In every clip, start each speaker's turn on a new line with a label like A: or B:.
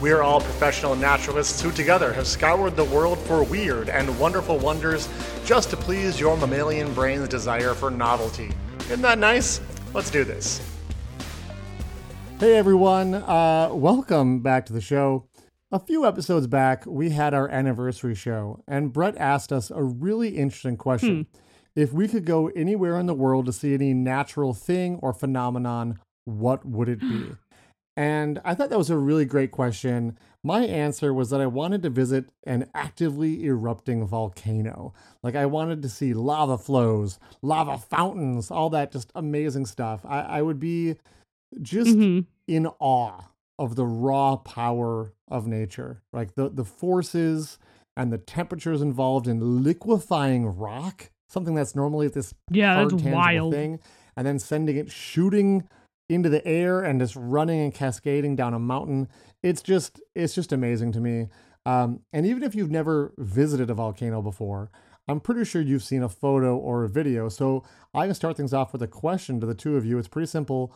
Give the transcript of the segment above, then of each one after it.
A: We are all professional naturalists who together have scoured the world for weird and wonderful wonders just to please your mammalian brain's desire for novelty. Isn't that nice? Let's do this.
B: Hey everyone, uh, welcome back to the show. A few episodes back, we had our anniversary show, and Brett asked us a really interesting question. If we could go anywhere in the world to see any natural thing or phenomenon, what would it be? And I thought that was a really great question. My answer was that I wanted to visit an actively erupting volcano. Like, I wanted to see lava flows, lava fountains, all that just amazing stuff. I, I would be just
C: Mhm.
B: in awe of the raw power of nature, like the, the forces and the temperatures involved in liquefying rock, something that's normally this
C: Yeah,
B: hard,
C: that's wild.
B: thing, and then sending it shooting into the air and just running and cascading down a mountain. It's just it's just amazing to me. Um, and even if you've never visited a volcano before, I'm pretty sure you've seen a photo or a video. So I can start things off with a question to the two of you. It's pretty simple.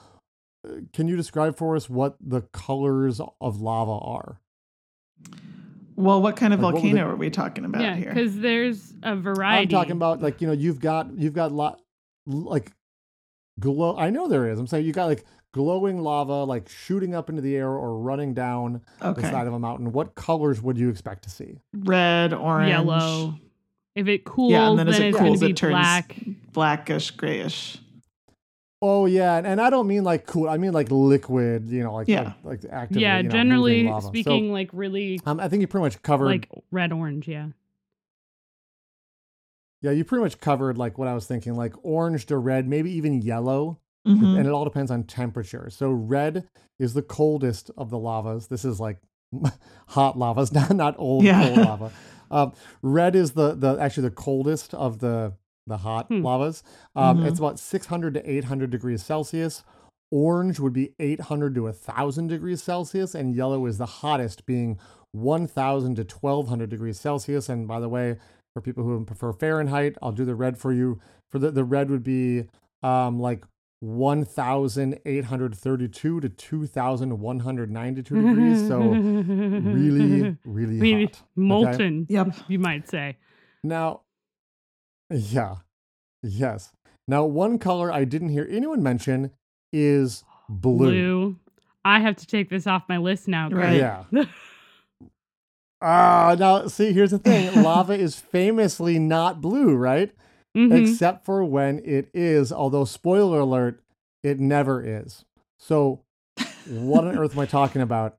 B: Uh, Can you describe for us what the colors of lava are?
D: Well, what kind of
B: Like,
D: volcano
B: they-
D: are we talking about
C: yeah,
D: here?
C: because there's a variety.
B: I'm talking about like you know you've got you've got lot like glow. I know there is. I'm saying you got like glowing lava like shooting up into the air or running down the side of a mountain. What colors would you expect to see?
D: Red, orange,
C: yellow. If it cools,
D: Yeah, and then
C: then,
D: as it
C: it's going
D: cools,
C: to be
D: it turns
C: black.
D: blackish, grayish.
B: Oh yeah, and, and I don't mean like cool. I mean like liquid. You know, like
D: Yeah.
B: like, like actively.
C: Yeah,
B: you know,
C: generally
B: moving lava. So,
C: speaking, like really
B: um, I think you pretty much covered.
C: like red orange. Yeah.
B: Yeah, you pretty much covered like what I was thinking, like orange to red, maybe even yellow.
D: Mhm.
B: and it all depends on temperature. So red is the coldest of the lavas. This is like hot lavas, not not old
D: Yeah.
B: cold lava. Um, red is the the actually the coldest of the the hot
C: Hmm.
B: lavas. Um,
D: Mhm.
B: It's about 600 to 800 degrees Celsius. Orange would be 800 to 1000 degrees Celsius, and yellow is the hottest, being 1000 to 1200 degrees Celsius. And by the way, for people who prefer Fahrenheit, I'll do the red for you. For the, the red would be um, like 1832 to 2192 degrees. So really, really
C: Really
B: hot. okay?
C: molten.
D: Yep.
C: You might say.
B: Now, yeah, yes. Now, one color I didn't hear anyone mention is blue.
C: Blue. I have to take this off my list now.
D: Right.
B: Yeah. Ah, now see, here's the thing: lava is famously not blue, right?
C: Mhm.
B: Except for when it is. Although, spoiler alert, it never is. So, what on earth am I talking about?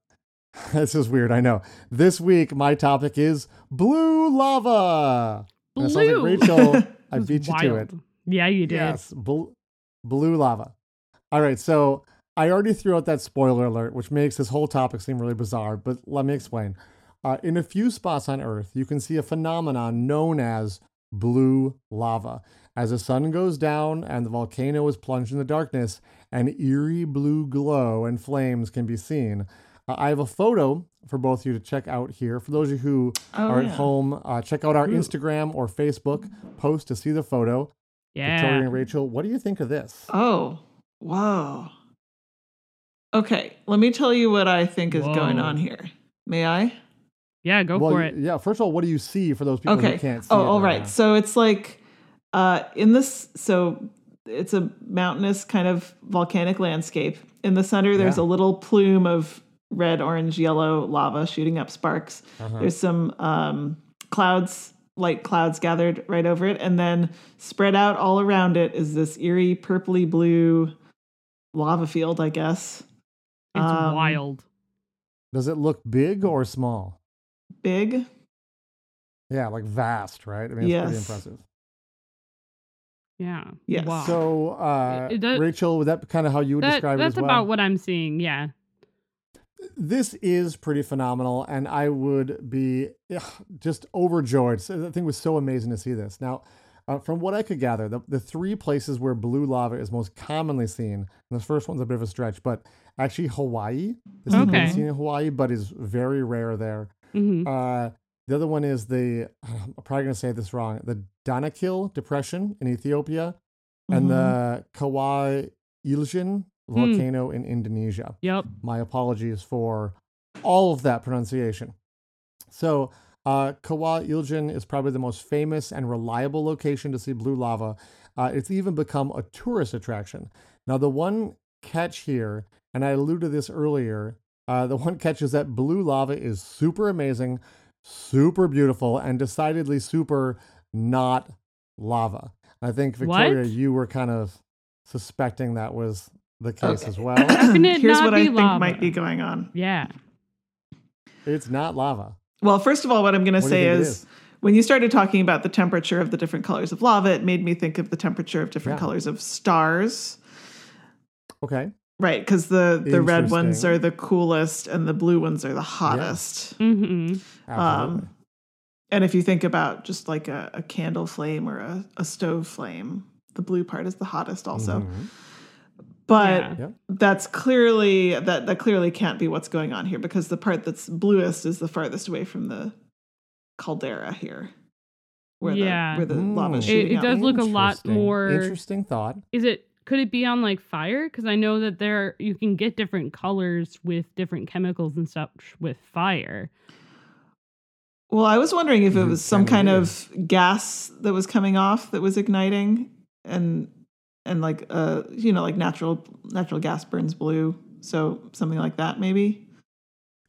B: This is weird. I know. This week, my topic is blue lava. And it
C: Blue.
B: like Rachel, I beat you to it.
C: Yeah, you did.
B: Yes, bl- blue lava. All right, so I already threw out that spoiler alert, which makes this whole topic seem really bizarre, but let me explain. Uh, in a few spots on Earth, you can see a phenomenon known as blue lava. As the sun goes down and the volcano is plunged in the darkness, an eerie blue glow and flames can be seen. Uh, I have a photo for both of you to check out here. For those of you who
D: Oh,
B: are
D: yeah.
B: at home, uh, check out our
C: Ooh.
B: Instagram or Facebook post to see the photo. Victoria and Rachel, what do you think of this?
D: Oh, whoa. Okay, let me tell you what I think is going on here. May I?
C: Yeah, go
B: well,
C: for it.
B: Yeah, first of all, what do you see for those people
D: okay.
B: who can't see?
D: oh,
B: it
D: all
B: right
D: right.
B: now?
D: So it's like uh, in this. So it's a mountainous kind of volcanic landscape. In the center, there's
B: Yeah.
D: a little plume of red, orange, yellow lava shooting up sparks.
B: Uh-huh.
D: There's some um, clouds, light clouds gathered right over it, and then spread out all around it is this eerie purpley blue lava field. I guess
C: It's
D: um,
C: wild.
B: Does it look big or small?
D: Big.
B: Yeah, like vast, right? I mean, it's pretty impressive.
C: Yeah.
D: Yes.
C: Wow.
B: So, uh,
C: It does-
B: Rachel, would that kind of how you would
C: that,
B: describe it
C: that's
B: as well?
C: about what I'm seeing. Yeah.
B: this is pretty phenomenal, and I would be ugh, just overjoyed. So, I think it was so amazing to see this. Now, Uh, from what I could gather, the, the three places where blue lava is most commonly seen, and the first one's a bit of a stretch, but actually Hawaii. This has
C: Okay.
B: been seen in Hawaii, but is very rare there.
C: hmm
B: Uh, the other one is the, I'm probably going to say this wrong, the Danakil Depression in Ethiopia and the Kawah Ijen volcano in Indonesia.
C: Yep.
B: My apologies for all of that pronunciation. So, uh, Kawah Ijen is probably the most famous and reliable location to see blue lava. Uh, it's even become a tourist attraction. Now, the one catch here, and I alluded to this earlier, uh, the one catch is that blue lava is super amazing, super beautiful, and decidedly super not lava. I think Victoria,
C: What?
B: you were kind of suspecting that was the case
D: Okay.
B: as well.
C: can it
D: Here's what I think
C: lava?
D: might be going on.
C: Yeah.
B: it's not lava.
D: Well, first of all, what I'm going to
B: What do you
D: say
B: think it
D: is,
B: is?
D: when you started talking about the temperature of the different colors of lava, it made me think of the temperature of different
B: Yeah.
D: colors of stars.
B: Okay.
D: Right, because the the red ones are the coolest and the blue ones are the hottest.
C: hmm
D: Um, and if you think about just like a, a candle flame or a, a stove flame, the blue part is the hottest also.
B: Mhm.
D: But
C: Yeah.
D: That's clearly that that clearly can't be what's going on here because the part that's bluest is the farthest away from the caldera here. Where
C: Yeah.
D: the where the lava's
B: Mm.
D: shooting
C: It, it
D: out.
C: does look a lot more.
B: Interesting thought.
C: Is it? Could it be on like fire? Because I know that there you can get different colors with different chemicals and stuff with fire.
D: Well, I was wondering if it was some
B: kinda
D: kind
B: do.
D: of gas that was coming off that was igniting and and like uh you know like natural natural gas burns blue. So something like that maybe.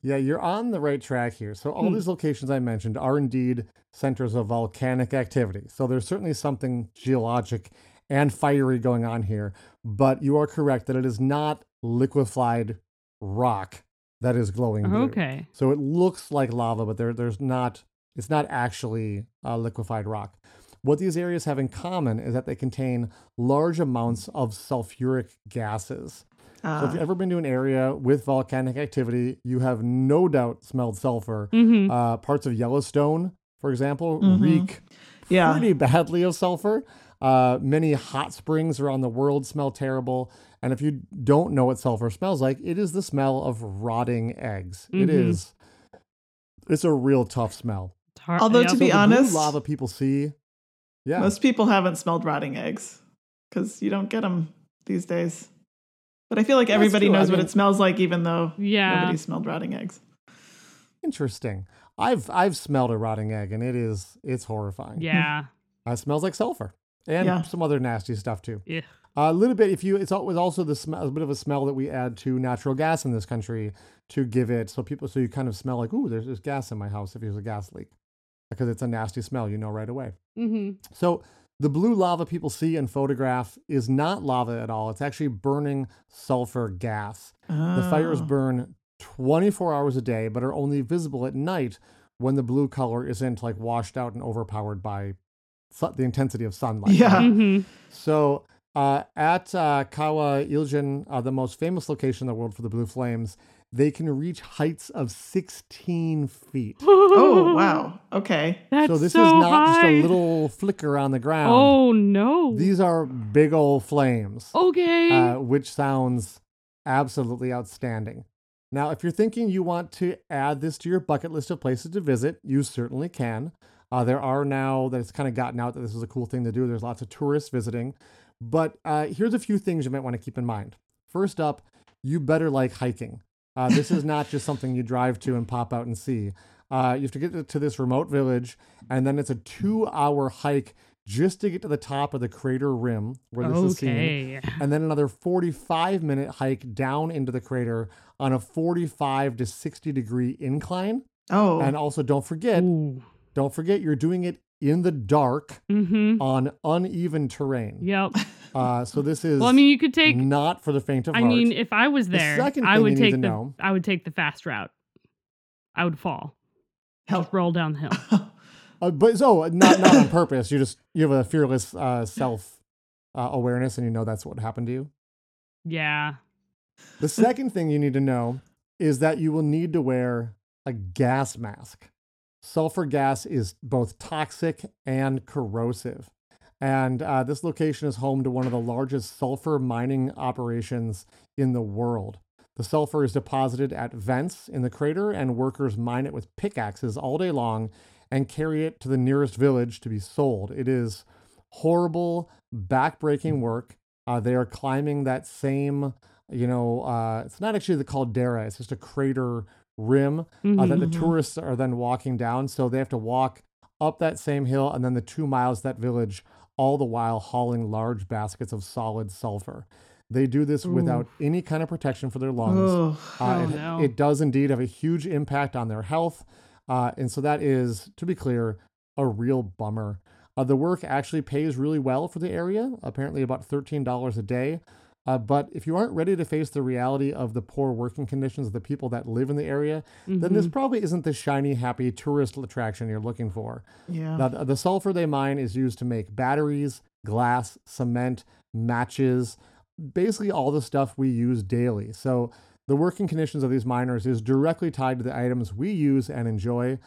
B: Yeah, you're on the right track here. So all
D: Hmm.
B: these locations I mentioned are indeed centers of volcanic activity. So there's certainly something geologic and fiery going on here, but you are correct that it is not liquefied rock that is glowing blue.
C: Okay.
B: So it looks like lava, but there, there's not. It's not actually uh, liquefied rock. What these areas have in common is that they contain large amounts of sulfuric gases. So if
D: Uh,
B: you've ever been to an area with volcanic activity, you have no doubt smelled sulfur.
C: hmm
B: Uh, parts of Yellowstone, for example,
D: Mhm.
B: reek
D: yeah.
B: pretty badly of sulfur. Uh, many hot springs around the world smell terrible. And if you don't know what sulfur smells like, it is the smell of rotting eggs. It
C: Mhm.
B: is. It's a real tough smell.
D: Although
C: yeah.
D: to
B: So
D: be honest-
B: lava people see. Yeah,
D: Most people haven't smelled rotting eggs because you don't get them these days. But I feel like
B: That's
D: everybody
B: true. I
D: knows what
B: mean-
D: it smells like, even though
C: Yeah.
D: nobody smelled rotting eggs.
B: interesting. I've I've smelled a rotting egg, and it is it's horrifying.
C: Yeah.
B: Uh, it smells like sulfur and
D: Yeah.
B: some other nasty stuff too.
C: Ugh.
B: A little bit, if you, it's al- was also the smell, a bit of a smell that we add to natural gas in this country to give it so people, so you kind of smell like, ooh, there's, there's gas in my house if there's a gas leak because it's a nasty smell, you know right away.
C: hmm
B: So the blue lava people see and photograph is not lava at all. It's actually burning sulfur gas. The fires
D: Oh.
B: burn 24 hours a day, but are only visible at night when the blue color isn't like washed out and overpowered by su- the intensity of sunlight.
D: Yeah.
C: hmm
B: So uh, at uh, Kawah Ijen, uh, the most famous location in the world for the blue flames, they can reach heights of 16 feet.
D: Oh, wow. Okay.
C: That's
B: so this
C: so
B: is not just a little flicker on the ground.
C: Oh no.
B: These are big old flames,
C: okay.
B: uh, which sounds absolutely outstanding. Now, if you're thinking you want to add this to your bucket list of places to visit, you certainly can. Uh, there are now that it's kind of gotten out that this is a cool thing to do. There's lots of tourists visiting. But uh, here's a few things you might want to keep in mind. First up, you better like hiking. Uh, this is not just something you drive to and pop out and see. Uh, you have to get to this remote village, and then it's a two hour hike just to get to the top of the crater rim where this is seen and then another 45 minute hike down into the crater on a 45 to 60 degree incline.
D: Oh,
B: And also don't forget,
C: Ooh.
B: don't forget you're doing it in the dark
C: Mm-hmm.
B: on uneven terrain.
C: Yep.
B: Uh, so this is
C: Well, I mean, you could take.
B: not for the faint of
C: I
B: heart.
C: mean, if I was
B: The
C: there,
B: second
C: I would
B: you need
C: take
B: to
C: the.
B: know-
C: I would take the fast route. I would fall.
D: Hell.
C: Just roll down the hill.
B: uh, but so not not on purpose. You just you have a fearless uh, self uh, awareness, and you know that's what happened to you.
C: Yeah.
B: The second thing you need to know is that you will need to wear a gas mask. Sulfur gas is both toxic and corrosive. And uh, this location is home to one of the largest sulfur mining operations in the world. The sulfur is deposited at vents in the crater, and workers mine it with pickaxes all day long and carry it to the nearest village to be sold. It is horrible, backbreaking work. Uh, they are climbing that same, you know, uh, it's not actually the caldera, it's just a crater rim
C: Mm-hmm.
B: uh, that the tourists are then walking down. So they have to walk up that same hill and then the two miles that village, all the while hauling large baskets of solid sulfur. They do this without any kind of protection for their lungs.
D: Oh,
B: Uh,
C: Oh,
B: it,
C: no.
B: it does indeed have a huge impact on their health. Uh, and so that is, to be clear, a real bummer. Uh, the work actually pays really well for the area, apparently about $13 a day. Uh, but if you aren't ready to face the reality of the poor working conditions of the people that live in the area, then this probably isn't the shiny, happy tourist attraction you're looking for.
D: yeah.
B: Now, the, the sulfur they mine is used to make batteries, glass, cement, matches, basically all the stuff we use daily. So, the working conditions of these miners is directly tied to the items we use and enjoy.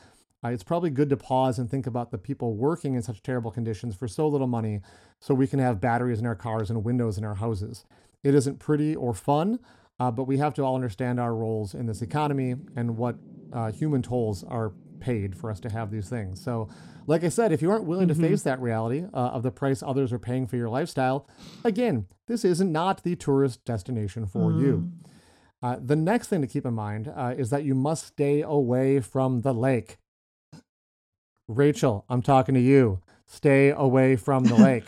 B: Uh, it's probably good to pause and think about the people working in such terrible conditions for so little money so we can have batteries in our cars and windows in our houses. It isn't pretty or fun, uh, but we have to all understand our roles in this economy and what uh, human tolls are paid for us to have these things. So, like I said, if you aren't willing to face that reality uh, of the price others are paying for your lifestyle, again, this is not not the tourist destination for you. Uh, the next thing to keep in mind uh, is that you must stay away from the lake. Rachel, I'm talking to you. Stay away from the lake.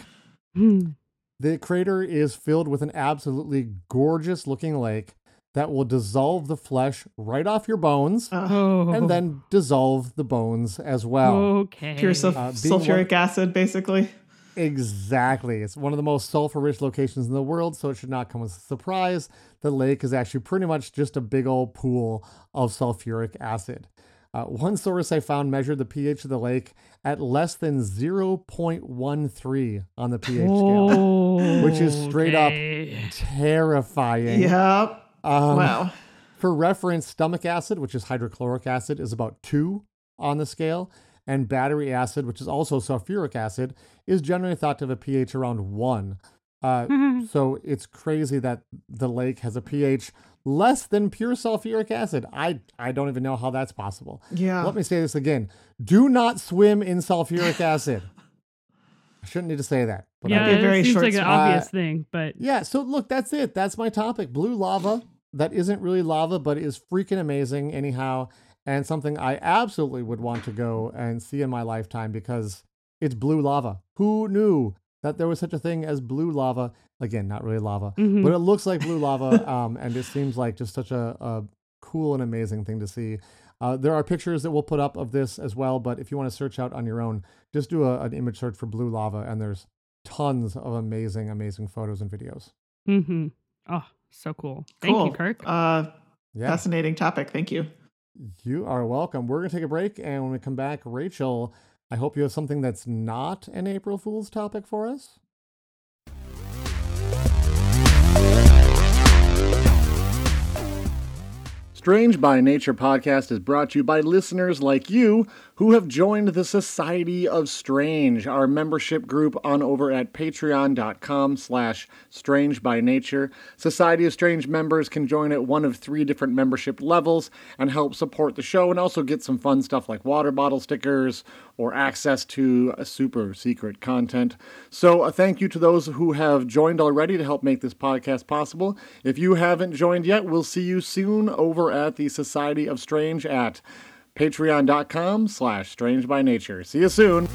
B: The crater is filled with an absolutely gorgeous looking lake that will dissolve the flesh right off your bones
C: Oh.
B: and then dissolve the bones as well.
C: okay.
D: Pure sul-
B: uh, being one-
D: sulfuric acid, basically.
B: Exactly. It's one of the most sulfur rich locations in the world, so it should not come as a surprise. The lake is actually pretty much just a big old pool of sulfuric acid. Uh, one source I found measured the pH of the lake at less than 0.13 on the pH scale.
C: Oh,
B: which is straight up. Terrifying.
D: Yep.
B: Um,
D: wow.
B: For reference, stomach acid, which is hydrochloric acid, is about two on the scale, and battery acid, which is also sulfuric acid, is generally thought to have a pH around one. Uh, so it's crazy that the lake has a pH less than pure sulfuric acid. I I don't even know how that's possible.
D: Yeah.
B: Let me say this again: Do not swim in sulfuric acid. I shouldn't need to say that. But
C: yeah,
D: be a
B: did.
D: very
C: it seems
D: short
C: like an
D: swim.
C: obvious
B: Uh,
C: thing, but
B: Yeah, so look, that's it. That's my topic. Blue lava. That isn't really lava, but is freaking amazing anyhow. And something I absolutely would want to go and see in my lifetime because it's blue lava. Who knew that there was such a thing as blue lava? Again, not really lava,
C: Mhm.
B: but it looks like blue lava. Um, and it seems like just such a, a cool and amazing thing to see. Uh, there are pictures that we'll put up of this as well, but if you want to search out on your own, just do a, an image search for blue lava, and there's tons of amazing, amazing photos and videos.
C: Mm-hmm. oh, so cool. Thank
D: cool.
C: you, Kirk.
D: Uh,
B: Yeah,
D: Fascinating topic. Thank you.
B: you are welcome. We're going to take a break, and when we come back, Rachel, I hope you have something that's not an April Fool's topic for us. Strange by Nature podcast is brought to you by listeners like you who have joined the Society of Strange, our membership group on over at patreon.com slash strange by nature. Society of Strange members can join at one of three different membership levels and help support the show and also get some fun stuff like water bottle stickers or access to super secret content. So a thank you to those who have joined already to help make this podcast possible. If you haven't joined yet, we'll see you soon over at the Society of Strange at patreon.com slash strange by nature. See you soon.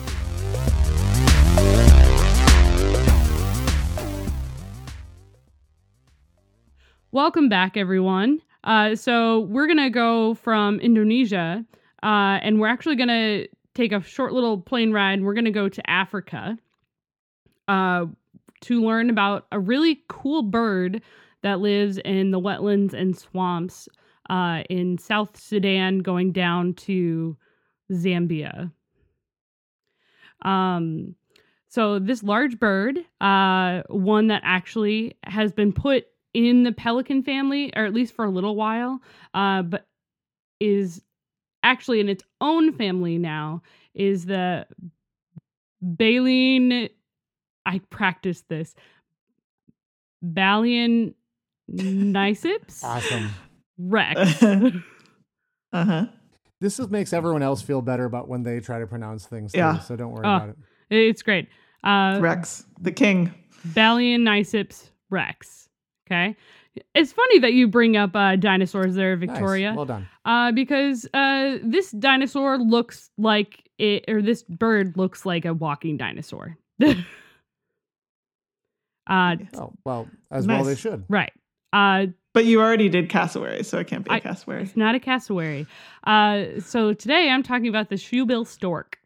C: Welcome back, everyone. Uh, so we're gonna go from Indonesia, uh, and we're actually gonna take a short little plane ride. We're gonna go to Africa uh, to learn about a really cool bird that lives in the wetlands and swamps uh, in South Sudan, going down to Zambia. Um, so this large bird, uh, one that actually has been put in the pelican family, or at least for a little while, uh, but is actually in its own family now, is the baleen I practiced this. Balian Niceps
B: Awesome.
C: Rex.
D: uh huh.
B: This just makes everyone else feel better about when they try to pronounce things. Too,
D: Yeah.
B: So don't worry
C: Oh.
B: about it.
C: It's great. Uh,
D: Rex, the king.
C: Balaeniceps Rex. Okay. It's funny that you bring up uh, dinosaurs there,
B: Nice.
C: Victoria,
B: Well done.
C: uh, because uh, this dinosaur looks like it, or this bird looks like a walking dinosaur. uh,
B: Oh well, as well they should.
C: right. Uh,
D: But you already did cassowary, so it can't be a
C: I-
D: cassowary.
C: it's not a cassowary. Uh, so today I'm talking about the shoebill stork.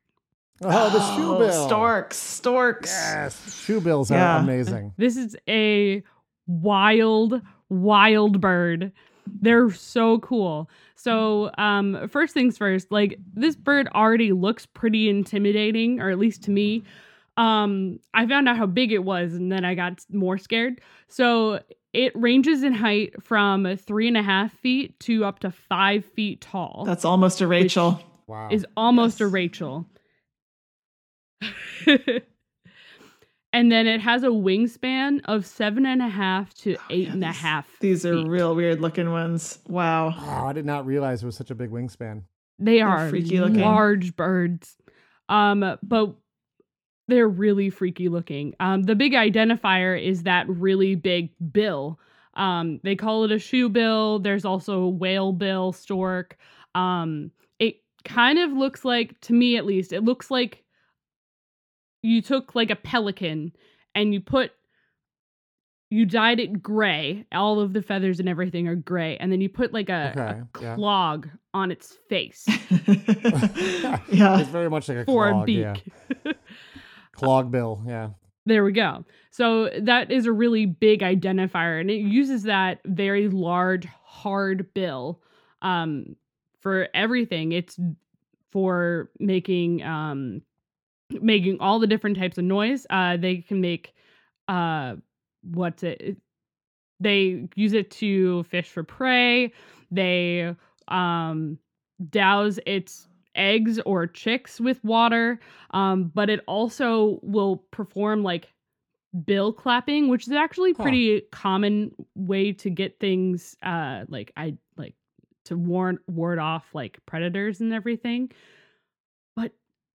B: Oh, the shoe bill.
D: Storks, storks.
B: Yes, shoe bills
D: Yeah.
B: are amazing.
C: This is a wild, wild bird. They're so cool. So, um, first things first, like this bird already looks pretty intimidating, or at least to me. Um, I found out how big it was, and then I got more scared. So it ranges in height from three and a half feet to up to five feet tall.
D: That's almost a Rachel.
B: Wow.
C: is almost a Rachel. and then it has a wingspan of seven and a half to
D: Oh,
C: eight
D: yeah,
C: and a
D: these-
C: half.
D: These are
C: feet.
D: real weird looking ones. Wow.
B: Oh, I did not realize it was such a big wingspan.
C: They are
D: freaky looking.
C: large birds. Um, but they're really freaky looking. Um, the big identifier is that really big bill. Um, they call it a shoe bill. There's also a whale bill stork. Um, it kind of looks like, to me at least, it looks like you took like a pelican and you put you dyed it gray. All of the feathers and everything are gray, and then you put like a, a
B: Okay, yeah.
C: clog on its face
D: yeah.
B: It's very much like a
C: for
B: clog.
C: a beak.
B: Yeah. Clog bill. Yeah.
C: There we go. So that is a really big identifier, and it uses that very large, hard bill um, for everything. It's for making um, making all the different types of noise. Uh, they can make uh, what's it? They use it to fish for prey. They um, douse its eggs or chicks with water um, but it also will perform like bill clapping, which is actually
B: Huh.
C: pretty common way to get things uh like I like to warn ward off like predators and everything.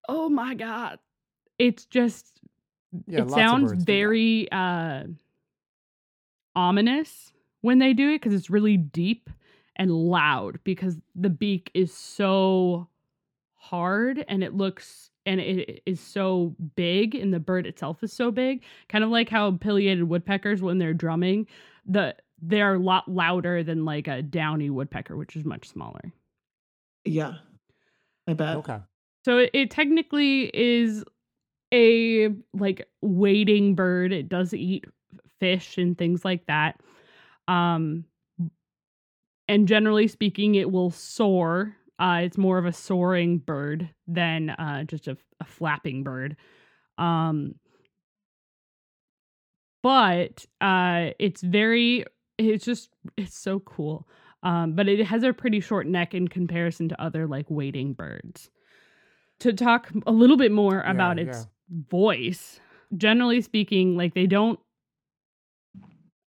C: But oh my god, it's just
B: Yeah.
C: it sounds
B: birds do that.
C: very uh ominous when they do it because it's really deep and loud because the beak is so hard and it looks and it is so big and the bird itself is so big kind of like how pileated woodpeckers when they're drumming the they're a lot louder than like a downy woodpecker which is much smaller
D: Yeah. I bet.
B: Okay.
C: So it, it technically is a like wading bird. It does eat fish and things like that. Um and generally speaking it will soar. Uh it's more of a soaring bird than uh just a, a flapping bird. Um but uh it's very it's just it's so cool. Um, but it has a pretty short neck in comparison to other like wading birds. To talk a little bit more
B: Yeah,
C: about its voice, generally speaking, like they don't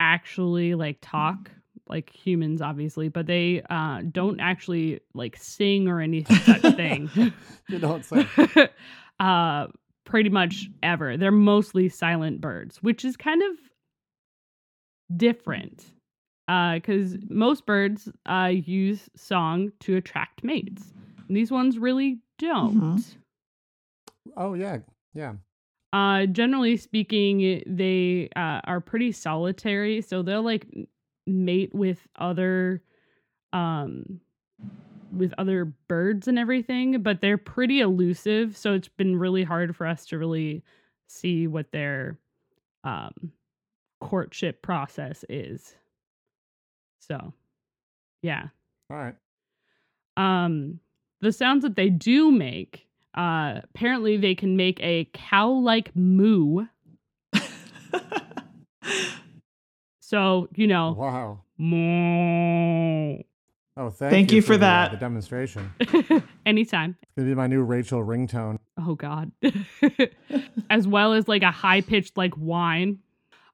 C: actually like talk like humans, obviously, but they uh, don't actually like sing or any such thing.
B: You don't sing
C: uh, pretty much ever. They're mostly silent birds, which is kind of different uh because most birds uh, use song to attract mates. And these ones really don't.
B: Oh yeah. Yeah.
C: Uh, generally speaking, they uh, are pretty solitary, so they'll like mate with other, um, with other birds and everything. But they're pretty elusive, so it's been really hard for us to really see what their, um, courtship process is. So, yeah.
B: All right.
C: Um, the sounds that they do make, uh, apparently they can make a cow-like moo. So you know,
B: Wow.
C: moo.
B: Oh, thank,
D: Thank you for
B: the, uh,
D: that.
B: the demonstration.
C: Anytime.
B: It's gonna be my new Rachel ringtone.
C: Oh oh god, as well as like a high pitched like whine.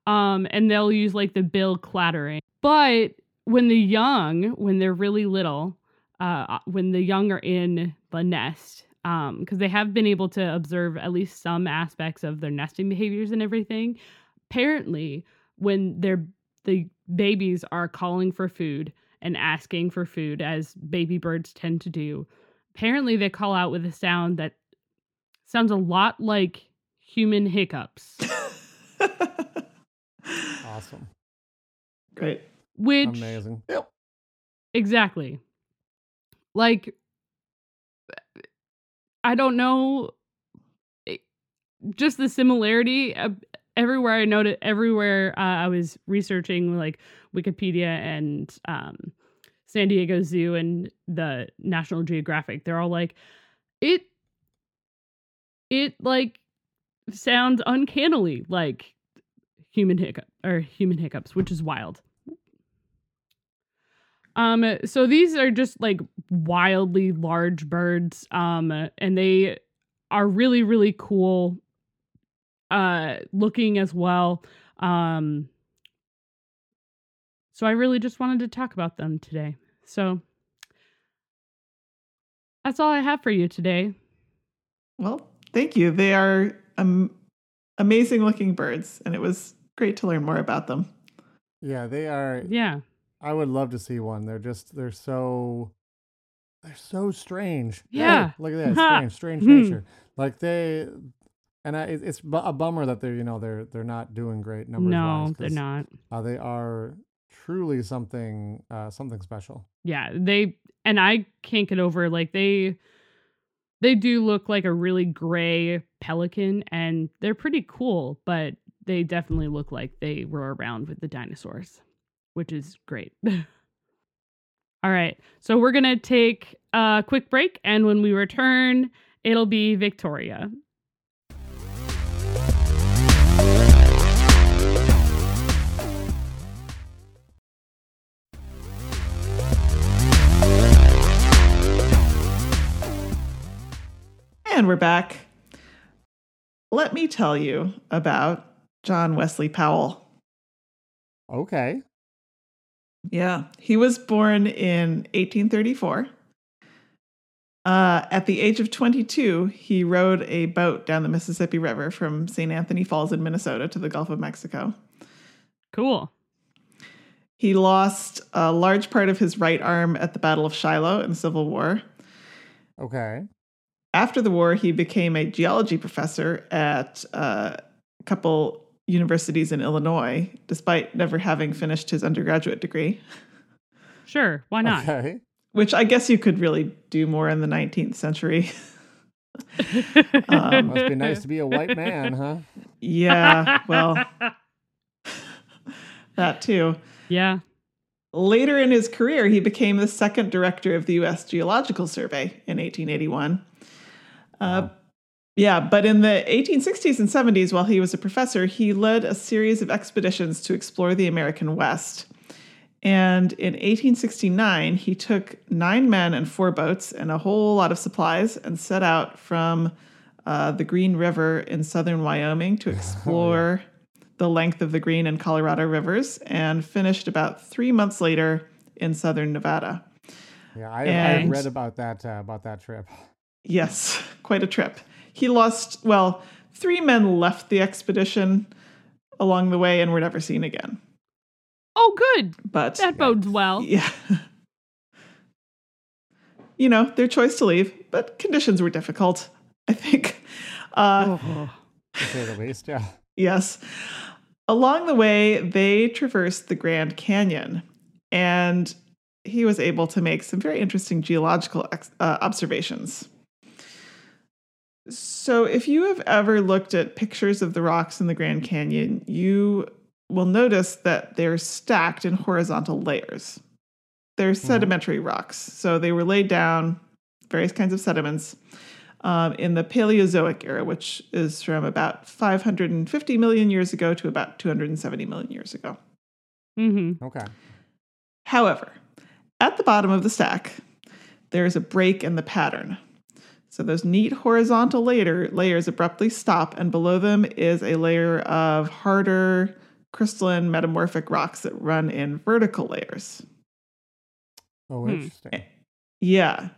C: Um, and they'll use like the bill clattering. But when the young, when they're really little, uh, when the young are in the nest, um, because they have been able to observe at least some aspects of their nesting behaviors and everything. Apparently, when they're the babies are calling for food and asking for food, as baby birds tend to do, apparently they call out with a sound that sounds a lot like human hiccups.
B: Awesome.
D: Great.
C: Which
B: Amazing. Yep.
C: exactly. Like I don't know eh, just the similarity uh, everywhere I noted everywhere uh, I was researching like Wikipedia and um San Diego Zoo and the National Geographic. They're all like it it like sounds uncannily like human hiccup or human hiccups, which is wild. Um, so these are just like wildly large birds, um, and they are really, really cool, uh, looking as well. Um, so I really just wanted to talk about them today. So that's all I have for you today.
D: Well, thank you. They are um, amazing looking birds, and it was great to learn more about them.
B: Yeah, they are.
C: Yeah.
B: I would love to see one. They're just they're so they're so strange. Hey,
C: Yeah.
B: look at that strange, strange
C: Hmm.
B: nature. Like they, and I, it's a bummer that they're you know they're they're not doing great numbers.
C: no, they're not.
B: Uh, they are truly something uh, something special.
C: yeah they and i can't get over like they they do look like a really gray pelican and they're pretty cool but they definitely look like they were around with the dinosaurs which is great all right so we're gonna take a quick break and when we return it'll be victoria
D: And we're back. Let me tell you about John Wesley Powell.
B: Okay.
D: Yeah, he was born in 1834. Uh, at the age of 22, he rowed a boat down the Mississippi River from St. Anthony Falls in Minnesota to the Gulf of Mexico.
C: cool
D: He lost a large part of his right arm at the Battle of Shiloh in the Civil War.
B: Okay.
D: After the war, he became a geology professor at uh, a couple universities in Illinois, despite never having finished his undergraduate degree,
C: sure why not
B: Okay.
D: which I guess you could really do more in the 19th century. Um,
B: Must be nice to be a white man, huh?
D: yeah, well, that too.
C: yeah
D: Later in his career, he became the second director of the U.S. Geological Survey in 1881. Uh, yeah, but in the 1860s and 70s, while he was a professor, he led a series of expeditions to explore the American West. And in 1869, he took nine men and four boats and a whole lot of supplies and set out from uh, the Green River in southern Wyoming to explore the length of the Green and Colorado rivers and finished about three months later in southern Nevada.
B: Yeah, I, I read about that uh, about that trip.
D: Yes, quite a trip. He lost, well, three men left the expedition along the way and were never seen again.
C: oh good
D: But
C: that bodes well
D: yeah. You know, their choice to leave, but conditions were difficult, I think. Uh,
C: Oh.
B: To say the least, yeah.
D: Yes. Along the way, they traversed the Grand Canyon, and he was able to make some very interesting geological ex- uh, observations. So, if you have ever looked at pictures of the rocks in the Grand Canyon, you will notice that they're stacked in horizontal layers. They're sedimentary rocks. So, they were laid down, various kinds of sediments, um, in the Paleozoic era, which is from about 550 million years ago to about 270 million years ago.
C: mm-hmm.
B: Okay.
D: However, at the bottom of the stack, there is a break in the pattern. So those neat horizontal layer, layers abruptly stop, and below them is a layer of harder crystalline metamorphic rocks that run in vertical layers.
B: Oh,
C: Hmm.
B: interesting.
D: Yeah.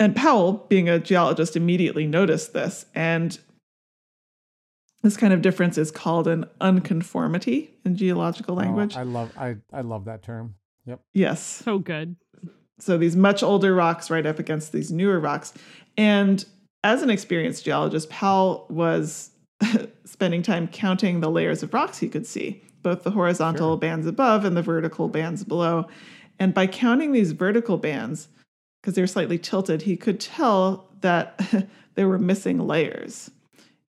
D: And Powell, being a geologist, immediately noticed this. And this kind of difference is called an unconformity in geological
B: Oh,
D: language.
B: I love I I love that term. Yep.
D: yes.
C: So good.
D: So these much older rocks right up against these newer rocks. And as an experienced geologist, Powell was spending time counting the layers of rocks he could see, both the horizontal
B: Sure.
D: bands above and the vertical bands below. And by counting these vertical bands, because they're slightly tilted, he could tell that there were missing layers.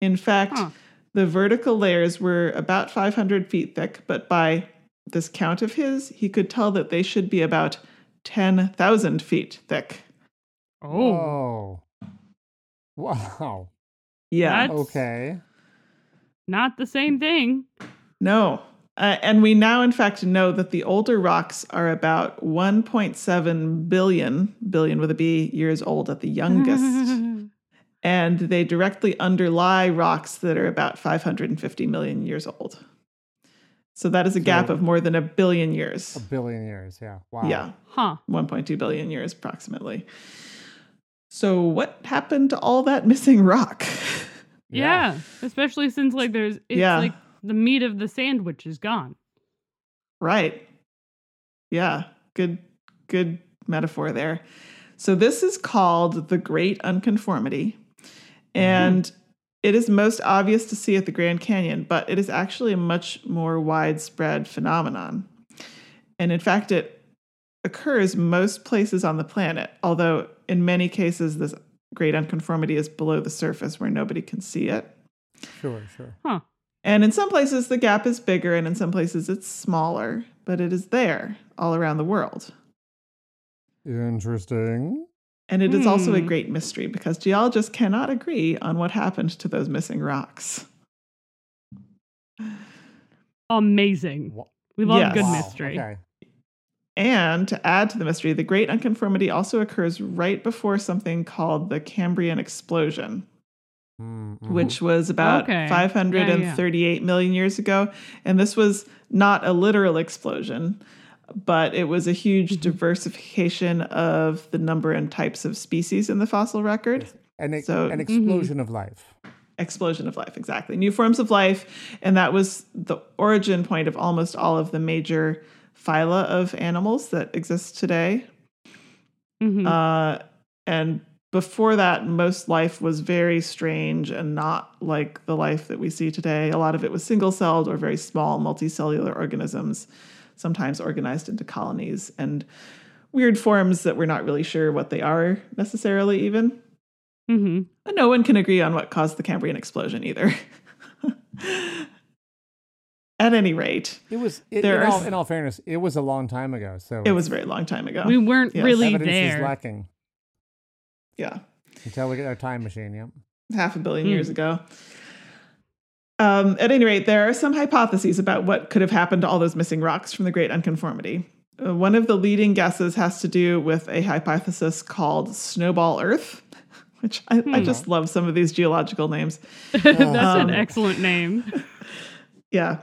D: In fact,
C: Huh.
D: the vertical layers were about 500 feet thick, but by this count of his, he could tell that they should be about 10,000 feet thick.
C: Oh,
B: Oh. Wow.
D: Yeah.
C: That's-
B: Okay.
C: not the same thing.
D: No. Uh, and we now, in fact, know that the older rocks are about 1.7 billion, billion with a B, years old at the youngest. and they directly underlie rocks that are about 550 million years old. So that is a gap
B: So-
D: of more than a billion years.
B: A billion years. Yeah. Wow.
D: Yeah.
C: huh.
D: 1.2 billion years approximately. So, what happened to all that missing rock?
C: Yeah. Especially since like there's it's
D: Yeah.
C: like the meat of the sandwich is gone.
D: right. Yeah. Good, good metaphor there. So, this is called the Great Unconformity. Mm-hmm. And it is most obvious to see at the Grand Canyon, but it is actually a much more widespread phenomenon. And in fact, it occurs most places on the planet, although in many cases, this great unconformity is below the surface where nobody can see it.
B: Sure. Sure.
C: Huh.
D: And in some places, the gap is bigger, and in some places, it's smaller, but it is there all around the world.
B: Interesting.
D: And it is also a
C: Hmm.
D: great mystery because geologists cannot agree on what happened to those missing rocks.
C: Amazing. We love
D: Yes.
C: good
D: Wow,
C: mystery.
B: Okay.
D: And to add to the mystery, the Great Unconformity also occurs right before something called the Cambrian explosion,
B: Mm, mhm.
D: which was about
C: Okay.
D: 538 million years ago. And this was not a literal explosion, but it was a huge diversification of the number and types of species in the fossil record.
B: And
D: so-
B: an explosion of life.
D: explosion of life exactly. New forms of life and that was the origin point of almost all of the major phyla of animals that exist today.
C: Mhm.
D: uh, and before that most life was very strange and not like the life that we see today. A lot of it was single-celled or very small multicellular organisms sometimes organized into colonies and weird forms that we're not really sure what they are necessarily even
C: Mhm.
D: and no one can agree on what caused the Cambrian explosion either. At any rate,
B: It was. It,
D: There
B: in,
D: are
B: all, in all fairness, it was a long time ago. So
D: it was a very long time ago.
C: We weren't
D: Yes.
C: really
B: evidence is
C: there.
B: lacking
D: yeah,
B: until we get our time machine. Yep.
D: half a billion
C: Hmm.
D: years ago. Um, at any rate, there are some hypotheses about what could have happened to all those missing rocks from the Great Unconformity. Uh, one of the leading guesses has to do with a hypothesis called snowball Earth, which I, I
C: Hmm.
D: just love some of these geological names.
C: That's an
D: Um,
C: excellent name.
D: Yeah.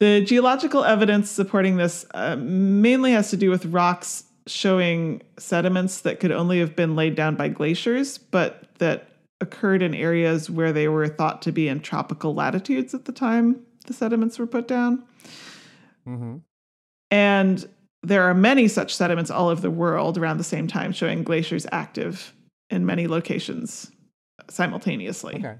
D: The geological evidence supporting this uh, mainly has to do with rocks showing sediments that could only have been laid down by glaciers, but that occurred in areas where they were thought to be in tropical latitudes at the time the sediments were put down.
B: hmm
D: And there are many such sediments all over the world around the same time showing glaciers active in many locations simultaneously.
B: Okay.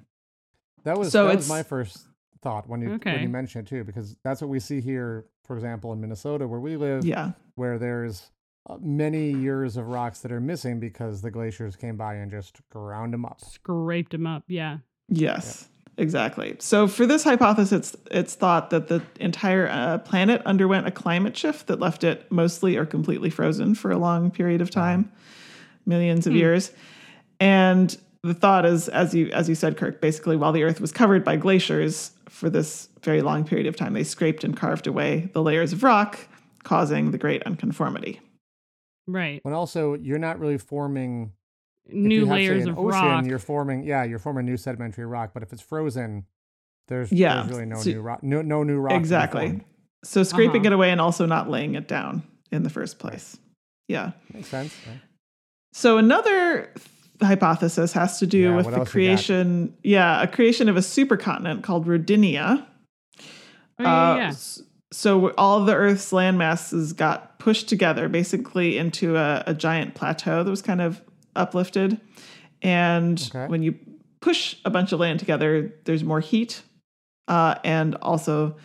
B: That was
D: So
B: that
D: it's-
B: was my first thought when you when you mentioned it too, because that's what we see here, for example, in Minnesota, where we live,
D: Yeah.
B: where there's many years of rocks that are missing because the glaciers came by and just ground them up.
C: Scraped them up. Yeah.
D: Yes, exactly. So for this hypothesis, it's, it's thought that the entire uh, planet underwent a climate shift that left it mostly or completely frozen for a long period of time, millions of
C: Hmm.
D: years. And the thought is, as you as you said, Kirk, basically while the Earth was covered by glaciers for this very long period of time, they scraped and carved away the layers of rock, causing the Great Unconformity.
C: Right.
B: And also, you're not really forming
C: new
B: if you have,
C: layers
B: say,
C: of
B: ocean,
C: rock.
B: You're forming, yeah, you're forming new sedimentary rock. But if it's frozen, there's,
D: Yeah,
B: there's really no
D: so-
B: new rock, no, no new rock.
D: Exactly. So scraping
C: Uh-huh.
D: it away and also not laying it down in the first place. Yeah.
B: Makes sense. yeah.
D: So another hypothesis has to do
B: Yeah,
D: with the
B: else we got?
D: creation, yeah, a creation of a supercontinent called Rodinia.
C: oh, yeah,
D: Uh,
C: yeah.
D: s- So all the Earth's land masses got pushed together, basically into a, a giant plateau that was kind of uplifted. And
B: Okay.
D: when you push a bunch of land together, there's more heat, uh, and also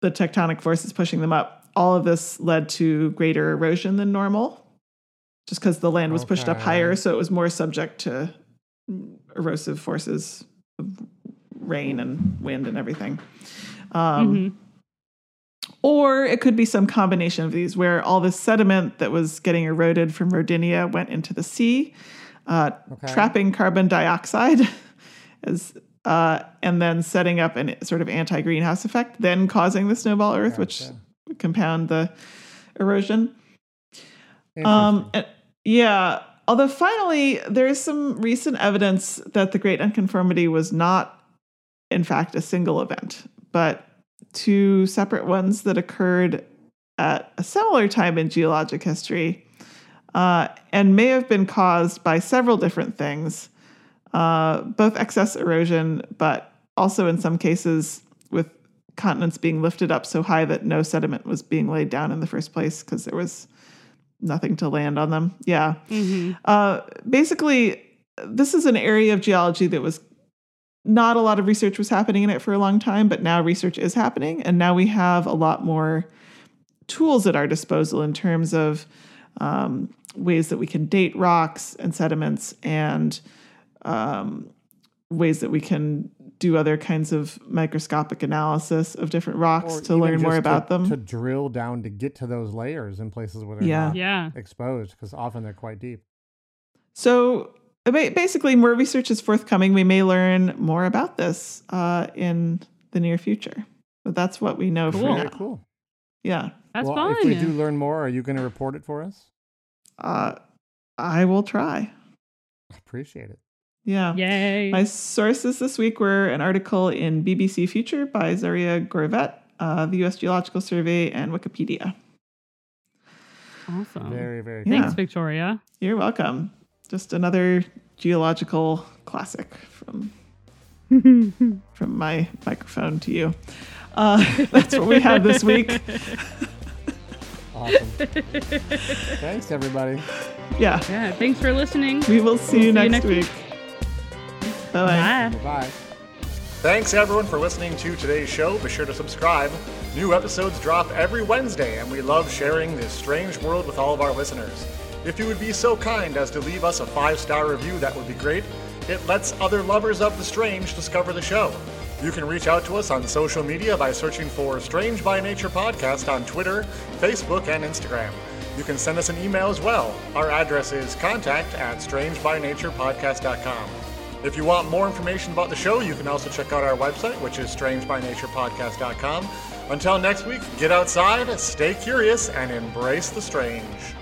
D: the tectonic forces pushing them up. All of this led to greater erosion than normal, just because the land was pushed up higher, so it was more subject to erosive forces of rain and wind and everything. Um,
C: Mhm.
D: Or it could be some combination of these where all this sediment that was getting eroded from Rodinia went into the sea, uh,
B: Okay.
D: trapping carbon dioxide as, uh, and then setting up a sort of anti greenhouse effect, then causing the snowball Earth, which would compound the erosion. Um, and- yeah. Although finally, there is some recent evidence that the Great Unconformity was not, in fact, a single event, but two separate ones that occurred at a similar time in geologic history, uh, and may have been caused by several different things, uh, both excess erosion, but also in some cases with continents being lifted up so high that no sediment was being laid down in the first place because there was nothing to land on them. Yeah.
C: Mhm.
D: Uh, basically, this is an area of geology that was not a lot of research was happening in it for a long time, but now research is happening, and now we have a lot more tools at our disposal in terms of um, ways that we can date rocks and sediments and um, ways that we can do other kinds of microscopic analysis of different rocks
B: Or
D: to learn more
B: just
D: about
B: to,
D: them.
B: To drill down to get to those layers in places where they're
D: Yeah.
B: not
C: Yeah.
B: exposed, because often they're quite deep.
D: So ba- basically, more research is forthcoming. We may learn more about this uh, in the near future. But that's what we know
C: Cool.
D: for
B: Very
D: now.
B: cool.
D: Yeah.
C: That's
B: well,
C: fun.
B: if we do learn more, are you going to report it for us?
D: Uh, I will try.
B: Appreciate it.
D: Yeah.
C: Yay.
D: My sources this week were an article in BBC Future by Zaria Gorvett, uh, the U.S. Geological Survey, and Wikipedia.
C: awesome.
B: Very, very
D: Yeah.
C: Thanks, Victoria.
D: You're welcome. Just another geological classic from from my microphone to you. Uh, that's what we have this week.
B: Awesome. Thanks, everybody.
D: Yeah.
C: Yeah. Thanks for listening.
D: We will see
C: We'll
D: you
C: see you
D: next
C: next
D: week.
C: week.
D: Bye-bye.
C: Bye.
B: Bye.
A: Thanks everyone for listening to today's show. Be sure to subscribe. New episodes drop every Wednesday, and we love sharing this strange world with all of our listeners. If you would be so kind as to leave us a five star review, that would be great. It lets other lovers of the strange discover the show. You can reach out to us on social media by searching for Strange by Nature Podcast on Twitter, Facebook, and Instagram. You can send us an email as well. Our address is contact at strangebynaturepodcast.com. If you want more information about the show, you can also check out our website, which is strangebynaturepodcast.com. Until next week, get outside, stay curious, and embrace the strange.